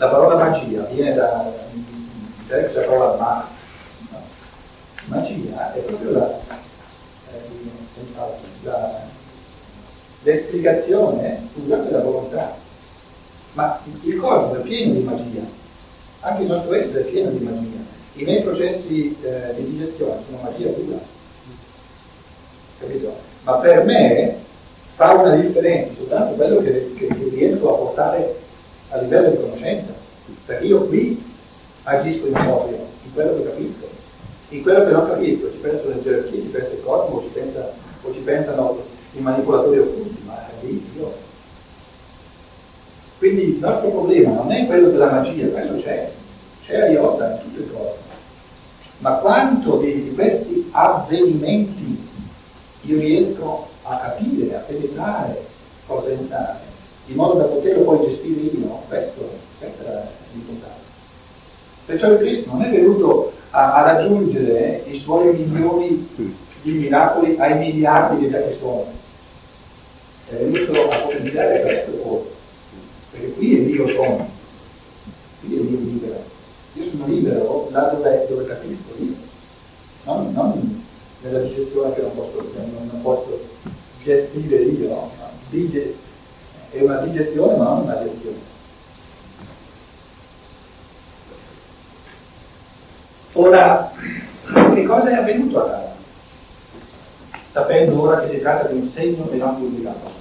la parola magia viene da, greco c'è la parola ma, no? magia è proprio la, eh, la, l'esplicazione scusate della volontà. Ma il cosmo è pieno di magia, anche il nostro essere è pieno di magia. I miei processi eh, di digestione sono magia pura. Capito? Ma per me fa una differenza soltanto quello che, che, che riesco a portare a livello di conoscenza. Perché io qui agisco in proprio, in quello che capisco. In quello che non capisco ci pensano le gerarchie, ci pensa il cosmo, ci pensa, o ci pensano i manipolatori occulti, ma è lì Dio. Quindi il nostro problema non è quello della magia, quello c'è, c'è a Iosa in tutto il corpo. Ma quanto di, di questi avvenimenti io riesco a capire, a penetrare, a pensare, in modo da poterlo poi gestire io, questo, è l'importante. Perciò il Cristo non è venuto a, a raggiungere i suoi milioni di miracoli ai miliardi che già ci sono è venuto a potenziare questo corpo, perché qui è Dio sono, qui è Dio libero. Io sono libero là dove, dove capisco io, non, non, nella digestione che non posso, non, non posso gestire io, no? Dige, è una digestione ma non una gestione. Ora, che cosa è avvenuto a Dara? Sapendo ora che si tratta di un segno e non di un miracolo.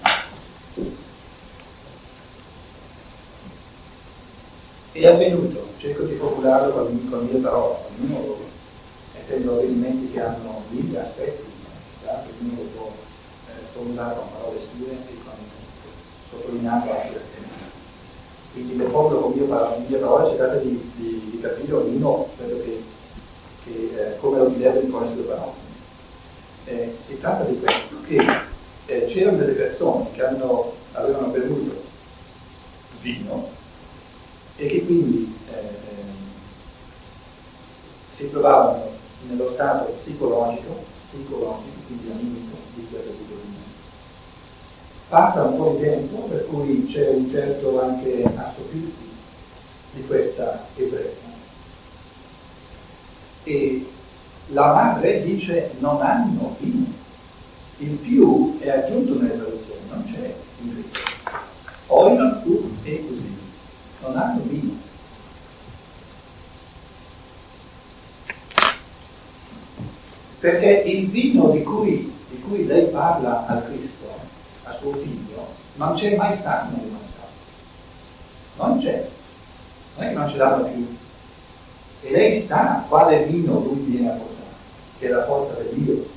è avvenuto, cerco di formularlo con, con mie parole, ognuno essendo avvenimenti che hanno mille aspetti, ognuno lo può eh, formulare con parole sue e con, sottolineando altri aspetti. Quindi le formulo con mie mie parole tratta di, di, di capire ognuno quello che, che eh, come lo direbbe con le sue parole. Eh, si tratta di questo, che eh, c'erano delle persone che hanno, avevano bevuto vino e che quindi eh, ehm, si trovavano nello stato psicologico, psicologico quindi animico di gratitudine. Passa un po' di tempo per cui c'è un certo anche assorbirsi di questa ebbrezza. E la madre dice non hanno vino. Il più è aggiunto nelle traduzioni, non c'è in greco. Oinon tu e così non hanno vino. Perché il vino di cui, di cui lei parla al Cristo, a suo figlio, non c'è mai stato nell'umanità. Non c'è. Non è che non ce l'hanno più. E lei sa quale vino lui viene a portare, che è la forza del Dio,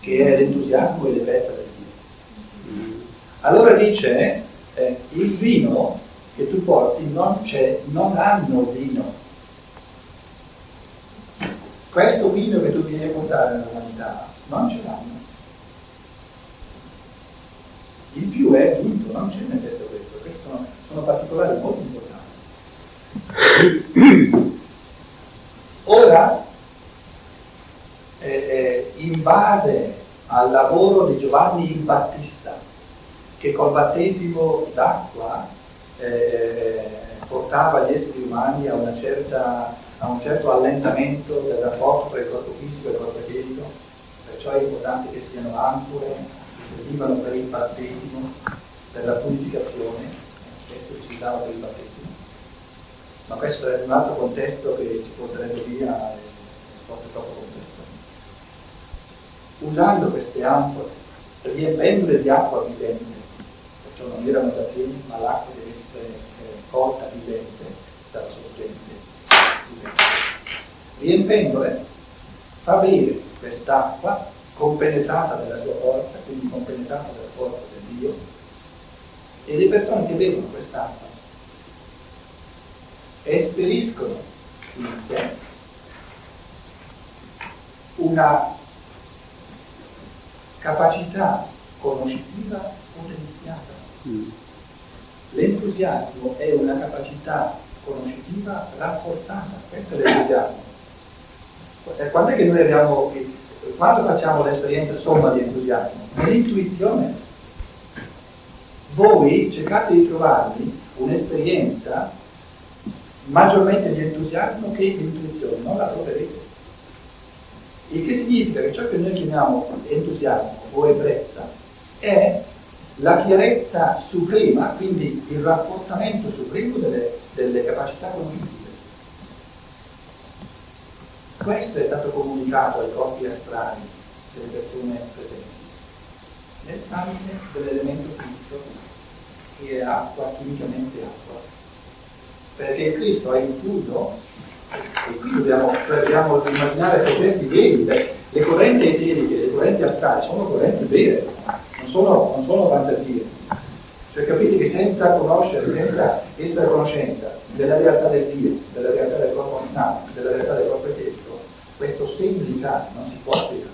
che è l'entusiasmo e l'ebbrezza del Dio. Allora dice, eh, il vino che tu porti non c'è, non hanno vino. Questo vino che tu vieni a portare nell'umanità non ce l'hanno. Il più è giunto, non c'è nel testo questo, questi sono, sono particolari molto importanti. Ora, eh, eh, in base al lavoro di Giovanni il Battista, che col battesimo d'acqua eh, portava gli esseri umani a, certa, a, un certo allentamento del rapporto tra il corpo fisico e il corpo eterico, perciò è importante che siano ancore servivano per il battesimo, per la purificazione, questo si usava per il battesimo. Ma questo è un altro contesto che ci porterebbe via forse troppo complesso. Usando queste ancore, riempendole di acqua vivente, perciò non erano già pieni, ma l'acqua deve essere eh, colta vivente dalla sorgente vivente. Riempendole, fa bere quest'acqua compenetrata dalla sua forza, quindi compenetrata dalla forza del Dio, e le persone che bevono quest'acqua esperiscono in sé una capacità conoscitiva potenziata. Mm. L'entusiasmo è una capacità conoscitiva rafforzata, questo è l'entusiasmo. Quando è che noi abbiamo, quando facciamo l'esperienza somma di entusiasmo? Nell'intuizione. Voi cercate di trovarvi un'esperienza maggiormente di entusiasmo che di intuizione, non la troverete. Il che significa che ciò che noi chiamiamo entusiasmo o ebbrezza è la chiarezza suprema, quindi il rafforzamento supremo delle, delle capacità conoscitive. Questo è stato comunicato ai corpi astrali delle persone presenti, nel tramite dell'elemento fisico che è acqua, chimicamente acqua. Perché Cristo ha infuso, e qui dobbiamo, cioè dobbiamo immaginare processi veri, le correnti eteriche, le correnti astrali sono correnti vere, non sono, non sono fantasie. Cioè capite che senza conoscere, senza essere conoscenza della realtà del Dio, della realtà del corpo astrale, della realtà del corpo eterico, questo semplice non si può spiegare.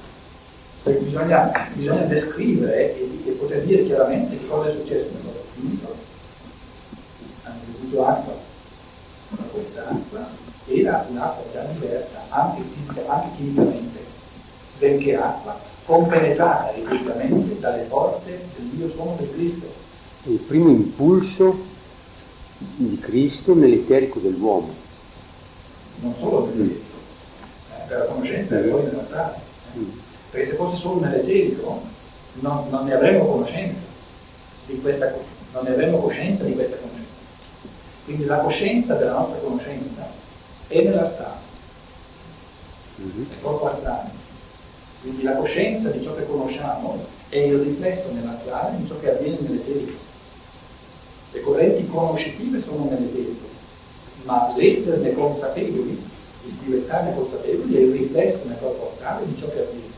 Perché bisogna, bisogna descrivere e, e, poter dire chiaramente che cosa è successo nel mondo finito. Hanno bevuto acqua, ma questa acqua era un'acqua già diversa, anche, fisica, anche chimicamente, benché acqua, compenetrata ripetutamente dalle forze del Dio sono del Cristo. Il primo impulso di Cristo nell'eterico dell'uomo. Non solo nell'eterico, per la conoscenza e poi nella strada. Perché se fosse solo nell'eterico non, non ne avremmo conoscenza di questa non ne avremmo coscienza di questa conoscenza. Quindi la coscienza della nostra conoscenza è nella strada, mm-hmm. è corpo astrale. Quindi la coscienza di ciò che conosciamo è il riflesso nella strada di ciò che avviene nell'eterico. Le correnti conoscitive sono nell'eterico, ma l'esserne consapevoli, il diventarne consapevoli è il riflesso nel corpo astrale di ciò che avviene.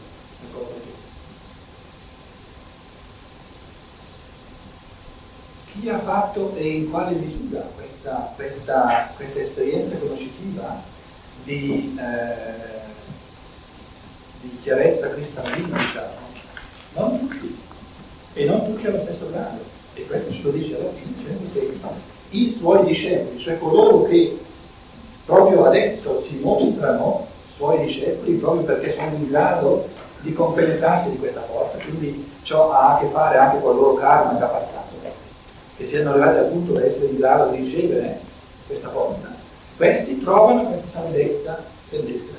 chi ha fatto e in quale misura questa, questa, questa esperienza conoscitiva di, eh, di chiarezza cristallina, diciamo, non tutti, e non tutti allo stesso grado, e questo ce lo dice alla fine, dicendo che i suoi discepoli, cioè coloro che proprio adesso si mostrano suoi discepoli proprio perché sono in grado di compenetrarsi di questa forza, quindi ciò ha a che fare anche con il loro karma già passato che siano arrivati al punto da essere in grado di ricevere questa forza, questi trovano questa salvezza dell'essere.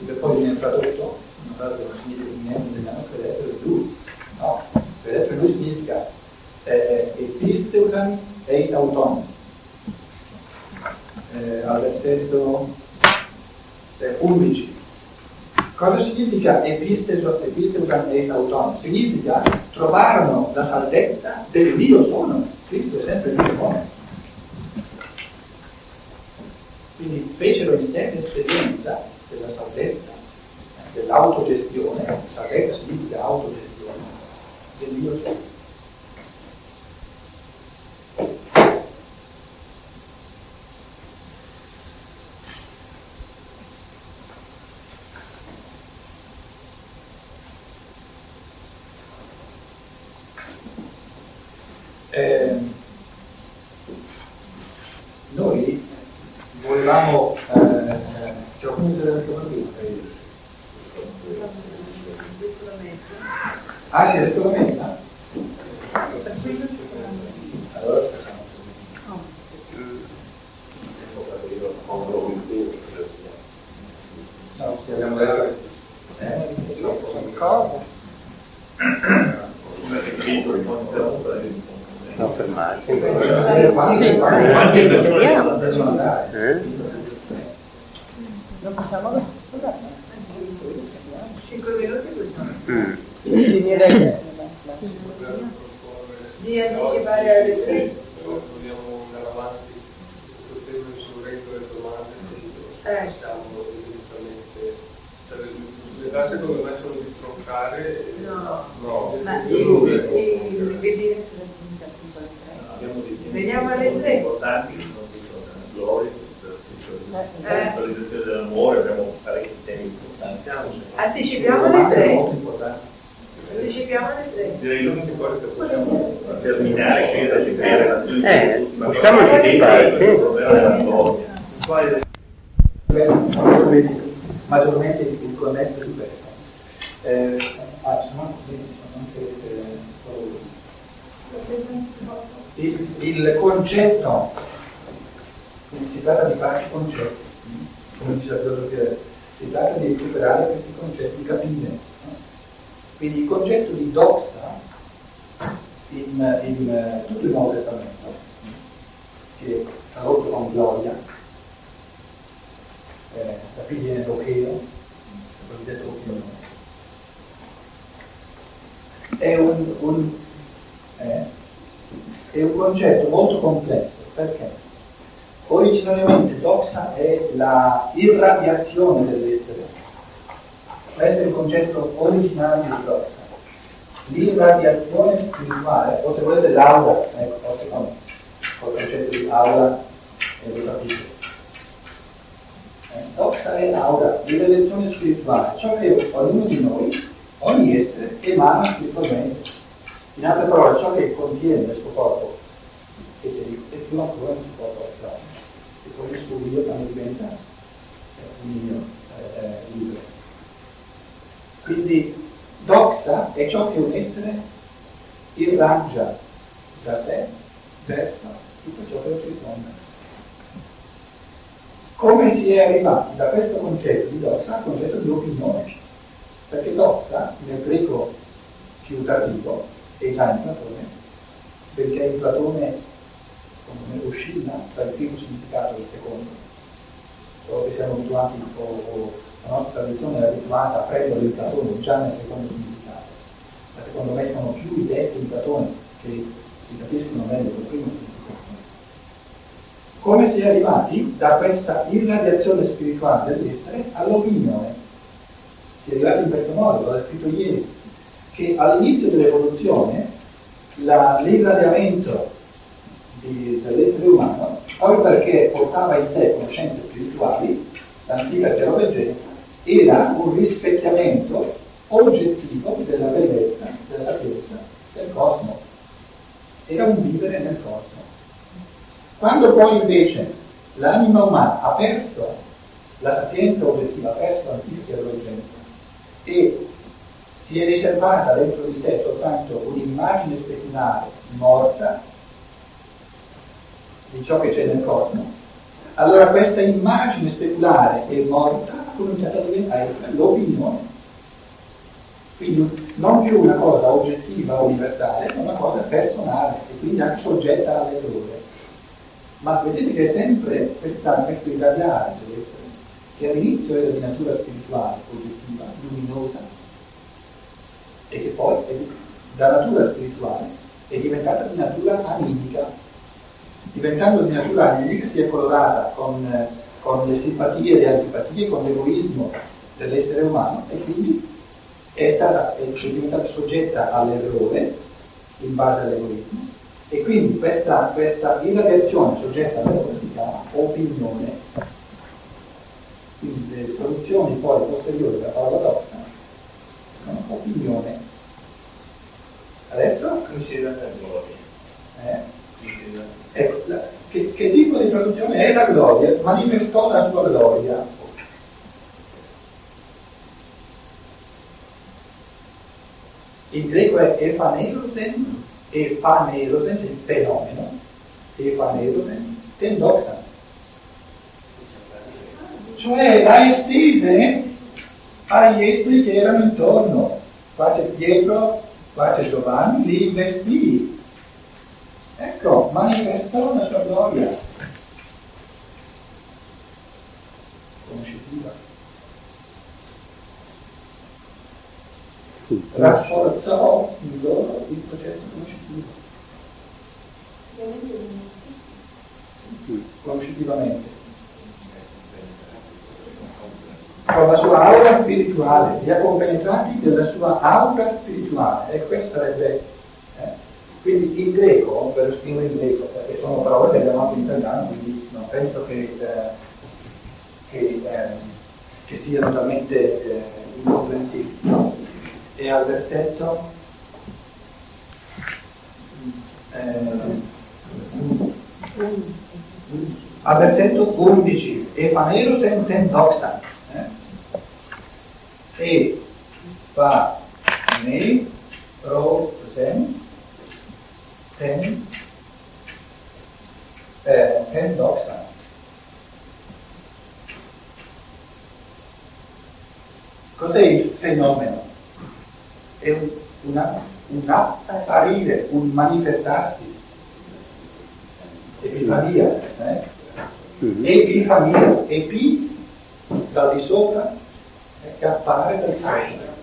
E per poi viene tradotto, una frase che non significa niente, vediamo credetelo in lui. No, credetelo in lui significa eh, episteusan eis auton. Eh, al versetto eh, 11 Cosa significa episteusan eis auton? Significa trovarono la salvezza del Dio sono. Cristo è sempre Dio sono. Quindi fecero in sé l'esperienza della salvezza, dell'autogestione, salvezza significa autogestione, del Dio sono. Eh, noi volevamo eh, cioè, come della Ah, si è detto la meta? Allora No, se abbiamo detto eh, cosa? No, fermarsi. Sì, quanti vediamo. Eh? Non possiamo lo stesso dare. 5 minuti Mm. Finire di anticipare alle tre. Dobbiamo andare avanti sul tema sul resto delle domande Eh. siamo evidentemente cioè, le case come me sono di troncare No. no Ma io di, non di, vedo di vedere se raggiunta appunto alle tre. Abbiamo dei temi Veniamo alle tre. importanti che sono di gloria, Eh. per l'esercizio dell'amore, abbiamo parecchi temi importanti. Anticipiamo alle tre. Anticipiamo alle tre. Direi l'unica cosa che possiamo terminare è da creare relazioni Eh, possiamo anticipare, sì. problema della gloria. Quale maggiormente, maggiormente il connesso di questo. Eh, ah, ci sono anche eh, il, il concetto tratta di farci concetti, la filosofia, si tratta di recuperare questi concetti, capire. no? Quindi il concetto di doxa in, in eh, tutto il Nuovo Testamento, che tradotto con gloria, eh, da qui viene l'ocheo, il cosiddetto ocheone, è eh, è un concetto molto complesso perché originariamente doxa è la irradiazione dell'essere. Questo è il concetto originario di doxa. L'irradiazione spirituale, o se volete l'aura, ecco, forse con col concetto di aura e lo capite. Eh, doxa è l'aura, l'irradiazione spirituale, ciò che ognuno di noi, ogni essere, emana spiritualmente. In altre parole, ciò che contiene nel suo corpo eterico è più ancora nel suo corpo astrale. E suo io quando diventa eh, un io eh, eh, libero. Quindi doxa è ciò che un essere irraggia da sé verso tutto ciò che lo circonda. Come si è arrivati da questo concetto di doxa al concetto di opinione? Perché doxa, nel greco più tardivo, è già in Platone, perché in Platone oscilla tra il primo significato il secondo. Solo che siamo abituati, o, o la nostra tradizione è abituata a prendere il Platone già nel secondo significato. Ma secondo me sono più i testi di Platone che si capiscono meglio col primo significato. Come si è arrivati da questa irradiazione spirituale dell'essere all'opinione? Si è arrivati in questo modo, l'ho scritto ieri, che all'inizio dell'evoluzione la, l'irradiamento di, dell'essere umano, proprio perché portava in sé conoscenze spirituali, l'antica teologia, era un rispecchiamento oggettivo della bellezza, della sapienza del cosmo. Era un vivere nel cosmo. Quando poi invece l'anima umana ha perso la sapienza oggettiva, ha perso l'antica teologia e si è riservata dentro di sé soltanto un'immagine speculare morta di ciò che c'è nel cosmo, allora questa immagine speculare e morta ha cominciato a diventare l'opinione. Quindi non più una cosa oggettiva, universale, ma una cosa personale e quindi anche soggetta all'errore. Ma vedete che è sempre questa, questo irradiare che all'inizio era di natura spirituale, oggettiva, luminosa, e che poi da natura spirituale è diventata di natura animica. Diventando di natura animica si è colorata con, con le simpatie e le antipatie, con l'egoismo dell'essere umano e quindi è, stata, è diventata soggetta all'errore in base all'egoismo e quindi questa, questa irradiazione soggetta all'errore si chiama opinione. Quindi le soluzioni poi posteriori della parola doxa sono opinione. Adesso? Considerata gloria. Ecco, la, che, che tipo di traduzione è la gloria? Manifestò la sua gloria. Il greco è efanerosen, efanerosen, cioè fenomeno, efanerosen, tendoxa. Cioè la estese agli esteri che erano intorno. Qua c'è Pietro, qua c'è Giovanni, li investì. Ecco, manifestò la sua gloria. Conoscitiva. Sì, Rafforzò in loro il processo conoscitivo. Conoscitivamente. con la sua aura spirituale, li ha compenetrati della sua aura spirituale. E questo sarebbe. Quindi in greco, per lo scrivo in greco, perché sono parole che abbiamo anche in italiano, quindi non penso che, eh, che, ehm, eh, che sia totalmente eh, incomprensibile. E al versetto... Eh, al versetto 11 e Paneros entendoxa eh? e Paneros 10, eh, 10 dog signs. Cos'è il fenomeno? È un, una, un apparire, un manifestarsi. Epifania, eh? Mm-hmm. Epifania, epi da di sopra, e che appare dal di sopra.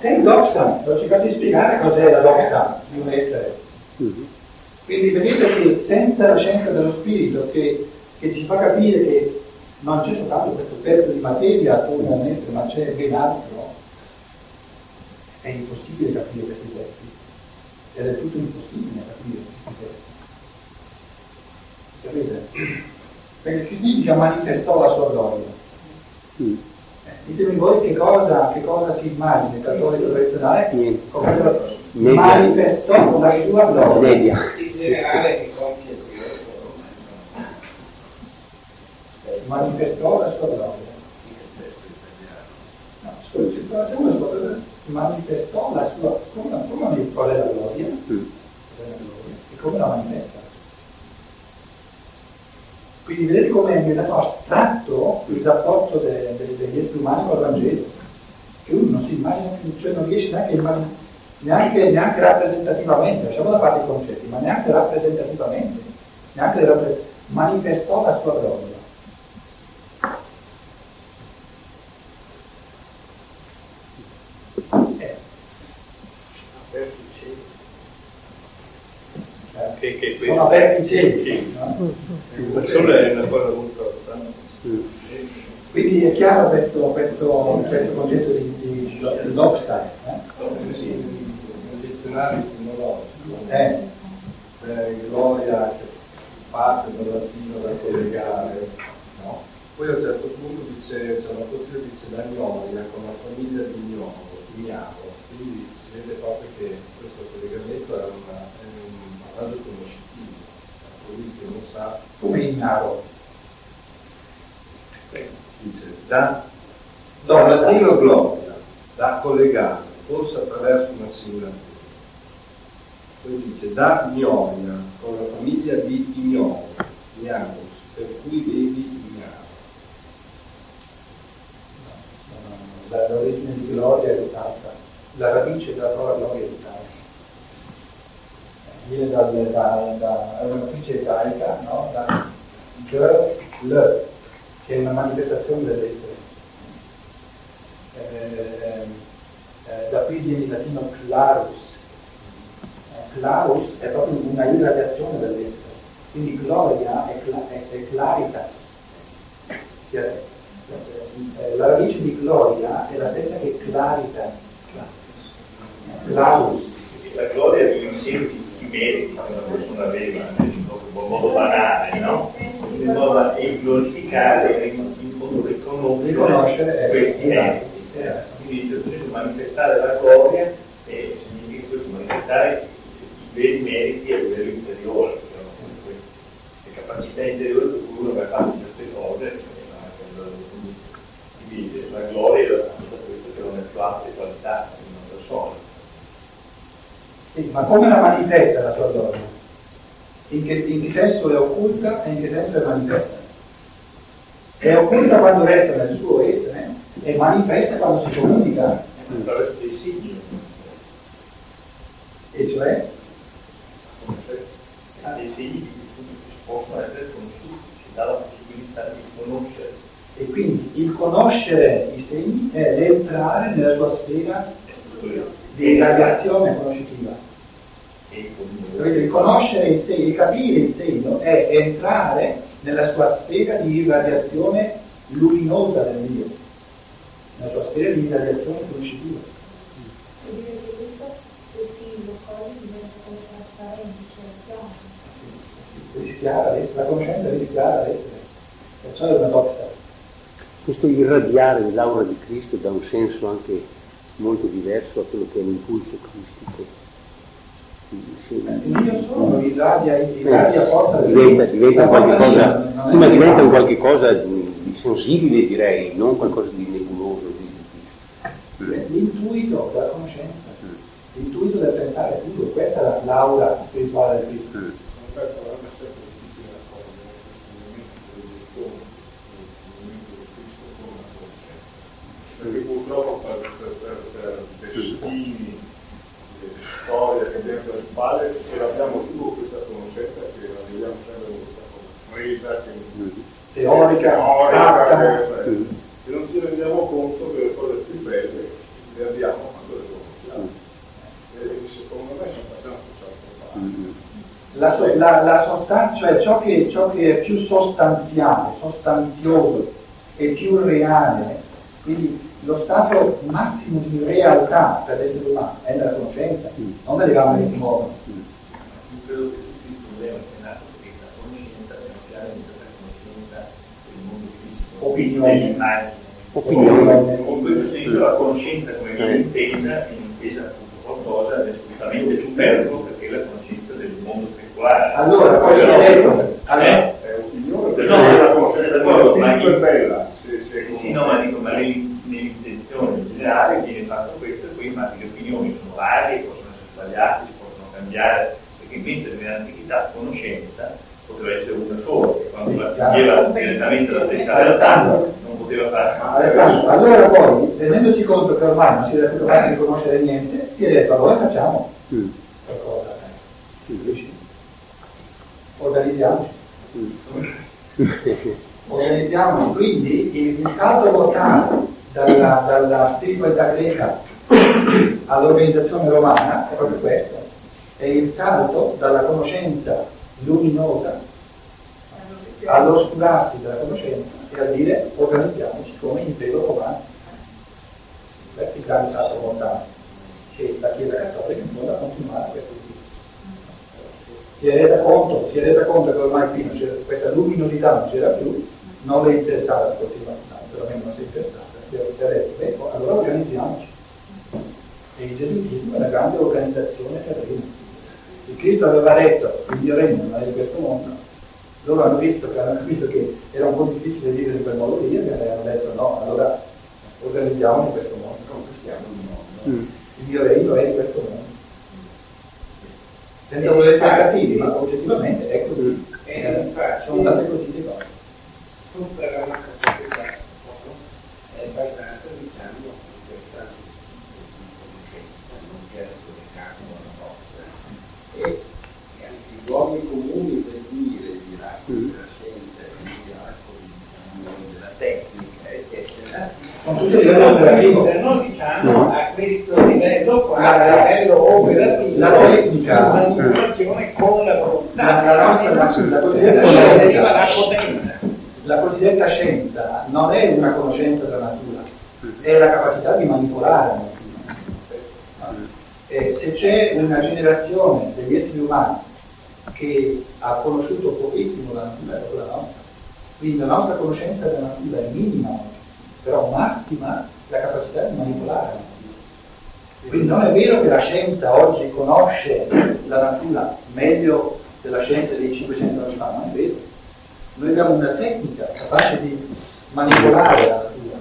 Ten doxa, non ci di spiegare cos'è la doxa di un essere. Quindi vedete che senza la scienza dello spirito che, che ci fa capire che non c'è soltanto questo pezzo di materia come un essere, ma c'è ben altro, è impossibile capire questi testi. È del tutto impossibile capire questi testi. Sapete? Perché che significa manifestò la sua gloria? Mm. Eh, ditemi voi che cosa, che cosa si immagina il cattolico tradizionale Niente. come Media. manifestò la sua gloria. Media. In generale che compie questo manifestò la sua gloria. No, scusi, c'è una sua manifestò la sua, come, come qual è la gloria? Mm. E come la manifesta? Quindi vedete come è diventato astratto il rapporto de- de- degli esseri umani con il Vangelo, che uno non si immagina cioè non riesce neanche, a immagin- neanche, neanche rappresentativamente, lasciamo da parte i concetti, ma neanche rappresentativamente, neanche rappre- manifestò la sua gloria. Che, che sono aperti i cieli. Sì. no? Il sole è una cosa molto importante. Mm. Quindi è chiaro questo, questo, questo concetto di, di, di doxa, eh? Nel dizionario etimologico, Eh, eh, gloria che parte dal latino da collegare, no? Poi a un certo punto dice, c'è una che dice la gnoia con la famiglia di Gnovo, Gnavo, quindi si vede proprio che questo collegamento è, una, è un passaggio conoscitivo, colui che non sa, come ignaro. dice da, No, latino gloria, da collegare, forse attraverso una singolatura. Poi dice da Gnoia, con la famiglia di Ignovo, Ignavus, per cui vedi Ignavo. La- l'origine di gloria è tutt'altra, la radice della parola gloria è tutt'altra. Eh, Viene dal, da, da, è una matrice ebraica, no? Da l, che è una manifestazione dell'essere. Eh, eh, da qui viene il latino clarus. Eh, clarus è proprio una irradiazione dell'essere. Quindi gloria è, cla- è- è claritas. Eh, la radice di gloria è la stessa che claritas. Clarus. La gloria è l'insieme di di meriti che una persona aveva, in modo banale, no? In modo e glorificare e in modo riconoscere, Riconoscere, eh, questi meriti. Eh. Quindi dice manifestare la gloria e significa questo, manifestare i veri meriti a livello interiore, che sono comunque le capacità interiori per cui uno va fare queste cose, e di- quindi la gloria è da questo che non è più alta qualità di una persona. Sì, ma come la manifesta la sua gloria? In che, in che senso è occulta e in che senso è manifesta? È occulta quando resta nel suo essere e manifesta quando si comunica, attraverso dei segni, e cioè dei segni che possono essere conosciuti, ci dà la possibilità di conoscere. E quindi il conoscere i segni è l'entrare nella sua sfera di irradiazione conoscitiva. Il conoscere il segno, capire il segno è entrare nella sua sfera di irradiazione luminosa del Dio, nella sua sfera di irradiazione conoscitiva. Rischiara la conoscenza rischiara l'essere, perciò è una doxa. Questo irradiare dell'aura di Cristo dà un senso anche molto diverso a quello che è l'impulso cristico. Mio sono irradia, diventa, Dio. diventa La un qualche forza cosa, del Dio non sì, ma diventa un qualche cosa di, di sensibile direi, non qualcosa di nebuloso. Di, di- L'intuito della conoscenza, l'intuito del pensare puro, questa è la- l'aura spirituale del Cristo. Mm. Perché purtroppo per, per, per, per destini, storie che abbiamo l'abbiamo su questa conoscenza che la vediamo sempre questa presa che Teorica, teorica, che- e non ci rendiamo conto che le cose più belle le abbiamo quando le conosciamo. E secondo me sono abbastanza La, so- la, la sostanza, cioè ciò che, ciò che è più sostanziale, sostanzioso e più reale, lo stato massimo di realtà per l'essere umano è nella conoscenza, non nelle gambe che si muovono. Io credo che tutti i problemi che è nato perché la conoscenza, piano piano diventa la conoscenza del mondo fisico, Opinione. dell'immagine. Opinione. In questo senso la conoscenza come viene intesa, è intesa appunto qualcosa di assolutamente superfluo perché è la conoscenza del mondo spirituale. Allora, poi si è detto, allora, Eh? È opinione No, perché no, la siamo conoscenza d'accordo, del ma fisico è io- bella. Se, se Sì, no, ma dico, ma nell- nell'intenzione generale viene fatto questo e poi ma le opinioni sono varie, possono essere sbagliate, si possono cambiare, perché invece nell'antichità conoscenza poteva essere una sola, che quando la chiedeva direttamente la stessa realtà Alessandro. non poteva fare. Alessandro, allora poi, rendendosi ormai non si è più capace di conoscere niente, si è detto allora facciamo Mm. qualcosa. Organizziamoci. Organizziamoci, quindi il, il salto mortale dalla, dalla spiritualità greca all'organizzazione romana è proprio questo, è il salto dalla conoscenza luminosa all'oscurarsi della conoscenza e a dire organizziamoci come impero romano. Questo è il grande salto mortale che la Chiesa Cattolica in fondo ha continuato questo tipo. Si è resa conto, si è resa conto che ormai qui questa luminosità non c'era più, non le interessava continuare, perlomeno non si si è detto, beh, allora organizziamoci. E il gesuitismo è una grande organizzazione terrena. Il Cristo aveva detto, il mio regno non è di questo mondo, loro hanno visto che, hanno capito che era un po' difficile vivere in quel modo lì e hanno detto no, allora organizziamo in questo modo, conquistiamo il mondo. Mm. Il mio regno è in questo mondo. Senza voler essere cattivi, ma oggettivamente è così. E Eh, infatti- sono andate così le cose. tutta la nostra società è basata diciamo su questa conoscenza, non c'è collegato alla nostra. E e anche i luoghi comuni per dire i miracoli della scienza, i miracoli diciamo, della tecnica, eccetera, Sono tutti a livello operativo. Esistono, diciamo, a questo livello qua, a livello operativo, la tecnica. la manipolazione con la volontà, La- la nostra- la- cosiddetta scienza. la potenza. La cosiddetta scienza non è una conoscenza della natura, è la capacità di manipolare la natura. Eh, se c'è una generazione degli esseri umani che ha conosciuto pochissimo la natura, è proprio la nostra. Quindi la nostra conoscenza della natura è minima però massima la capacità di manipolare. Quindi non è vero che la scienza oggi conosce la natura meglio della scienza dei 500 anni fa, non è vero. Noi abbiamo una tecnica capace di manipolare la natura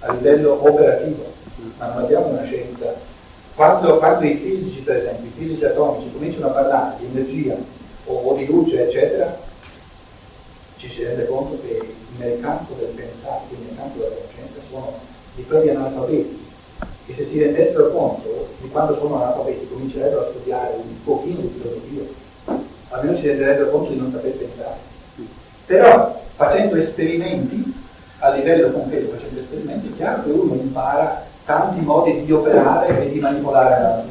a livello operativo, ma non abbiamo una scienza. Quando, quando i fisici, per esempio, i fisici atomici cominciano a parlare di energia o, o di luce, eccetera, ci si rende conto che nel campo del pensare, nel campo della conoscenza, sono di quelli analfabeti, che se si rendessero conto di quando sono analfabeti comincerebbero a studiare un pochino di filosofia, almeno si renderebbero conto di non saper pensare. Però facendo esperimenti a livello concreto, facendo esperimenti, è chiaro che uno impara tanti modi di operare e di manipolare la natura.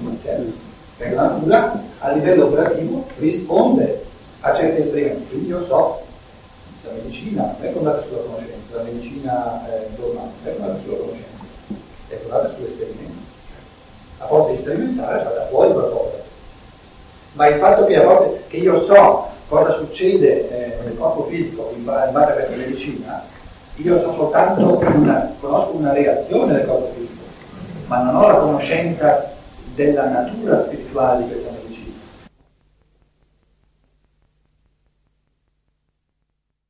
Perché la natura a livello operativo risponde a certi esperimenti. Quindi io so, la medicina non è fondata sulla conoscenza, la medicina eh, normale non è fondata sulla conoscenza, è fondata sull'esperimento. A forza di sperimentare salta fuori qualcosa. Ma il fatto che a volte che io so cosa succede eh, nel corpo fisico in ba- in base a questa medicina, io so soltanto una, conosco una reazione del corpo fisico, ma non ho la conoscenza della natura spirituale di questa